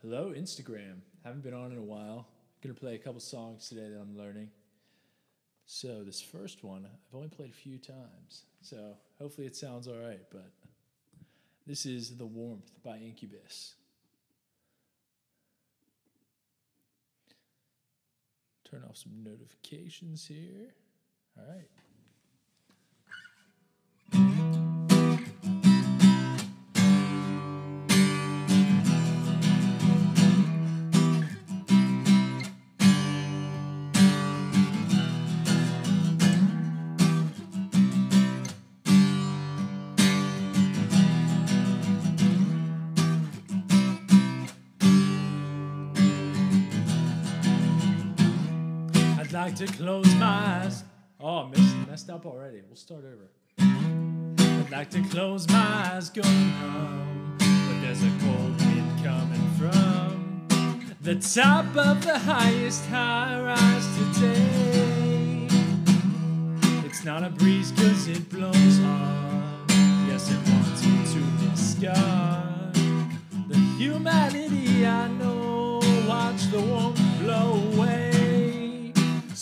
Hello, Instagram. Haven't been on in a while. Gonna play a couple songs today that I'm learning. So this first one, I've only played a few times, so hopefully it sounds all right. But this is "The Warmth" by Incubus. Turn off some notifications here. All right. To close my eyes. Oh, missed, messed up already. We'll start over. I'd like to close my eyes going home, but there's a cold wind coming from the top of the highest high rise today. It's not a breeze cause it blows on. Yes, it wants you to discard the humanity I know. Watch the warmth blow away.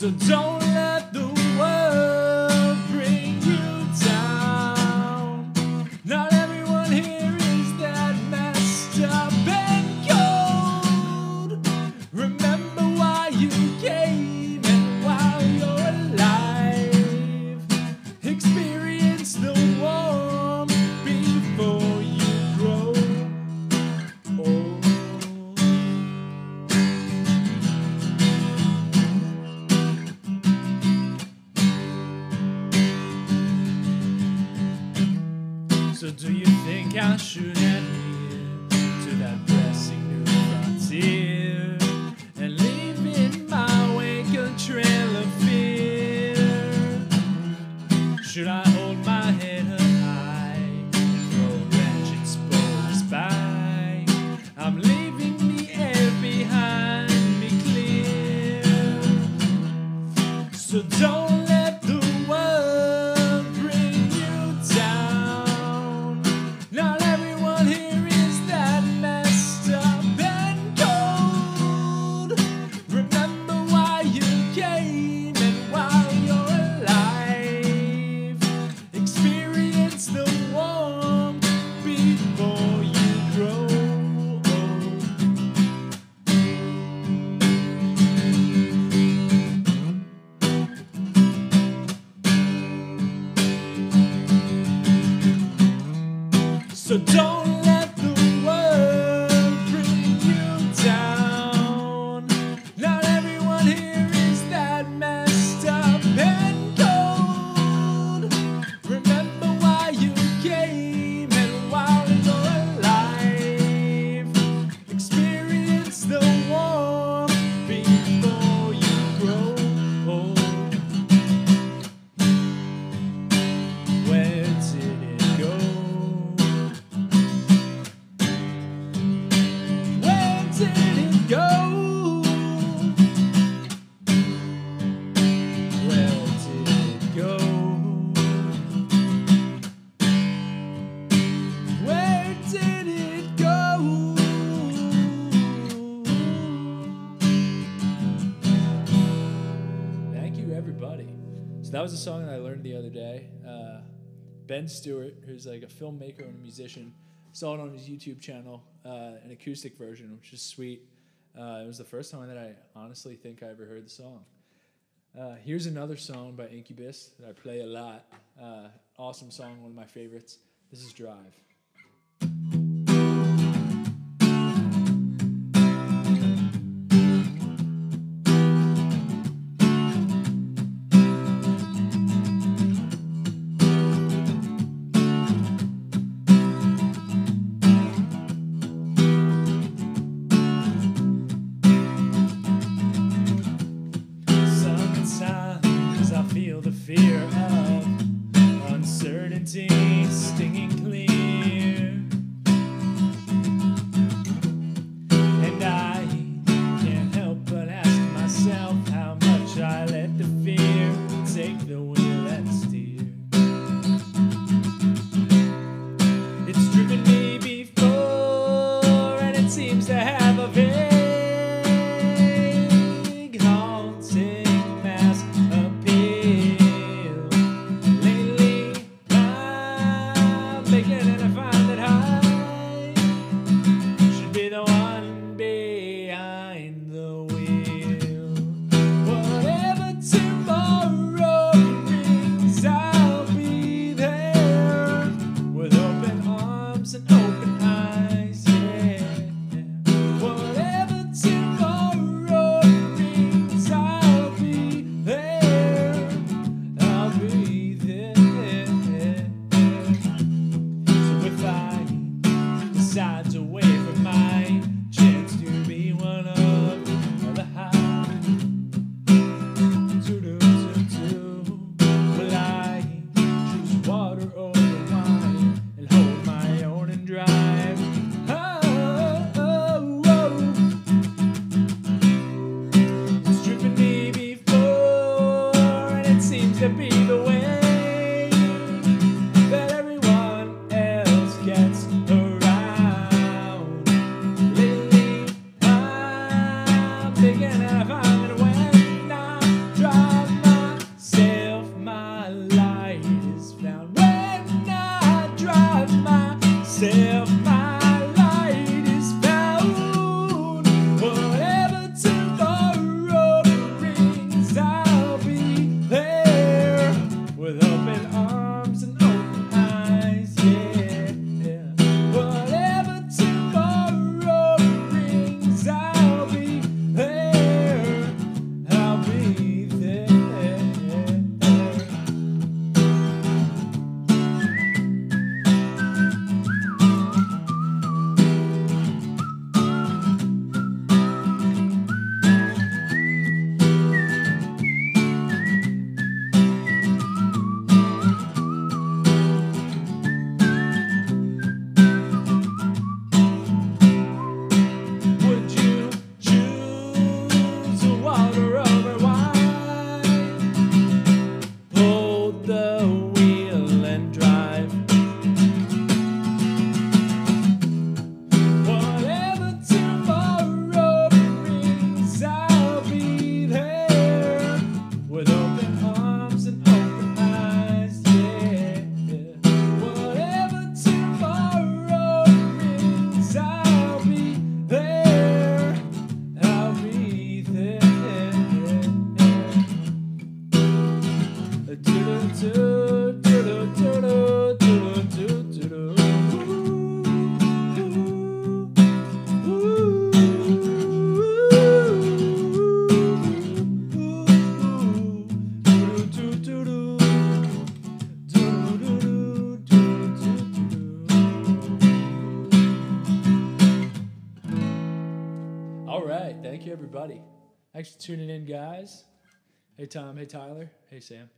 So don't let the 是啊。So don't that was a song that I learned the other day. Uh, ben Stewart, who's like a filmmaker and a musician, saw it on his YouTube channel, uh, an acoustic version, which is sweet. Uh, it was the first time that I honestly think I ever heard the song. Uh, here's another song by Incubus that I play a lot. Uh, awesome song, one of my favorites. This is Drive. Feel to be. Thank you, everybody. Thanks for tuning in, guys. Hey, Tom. Hey, Tyler. Hey, Sam.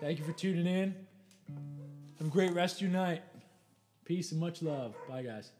Thank you for tuning in. Have a great rest of your night. Peace and much love. Bye, guys.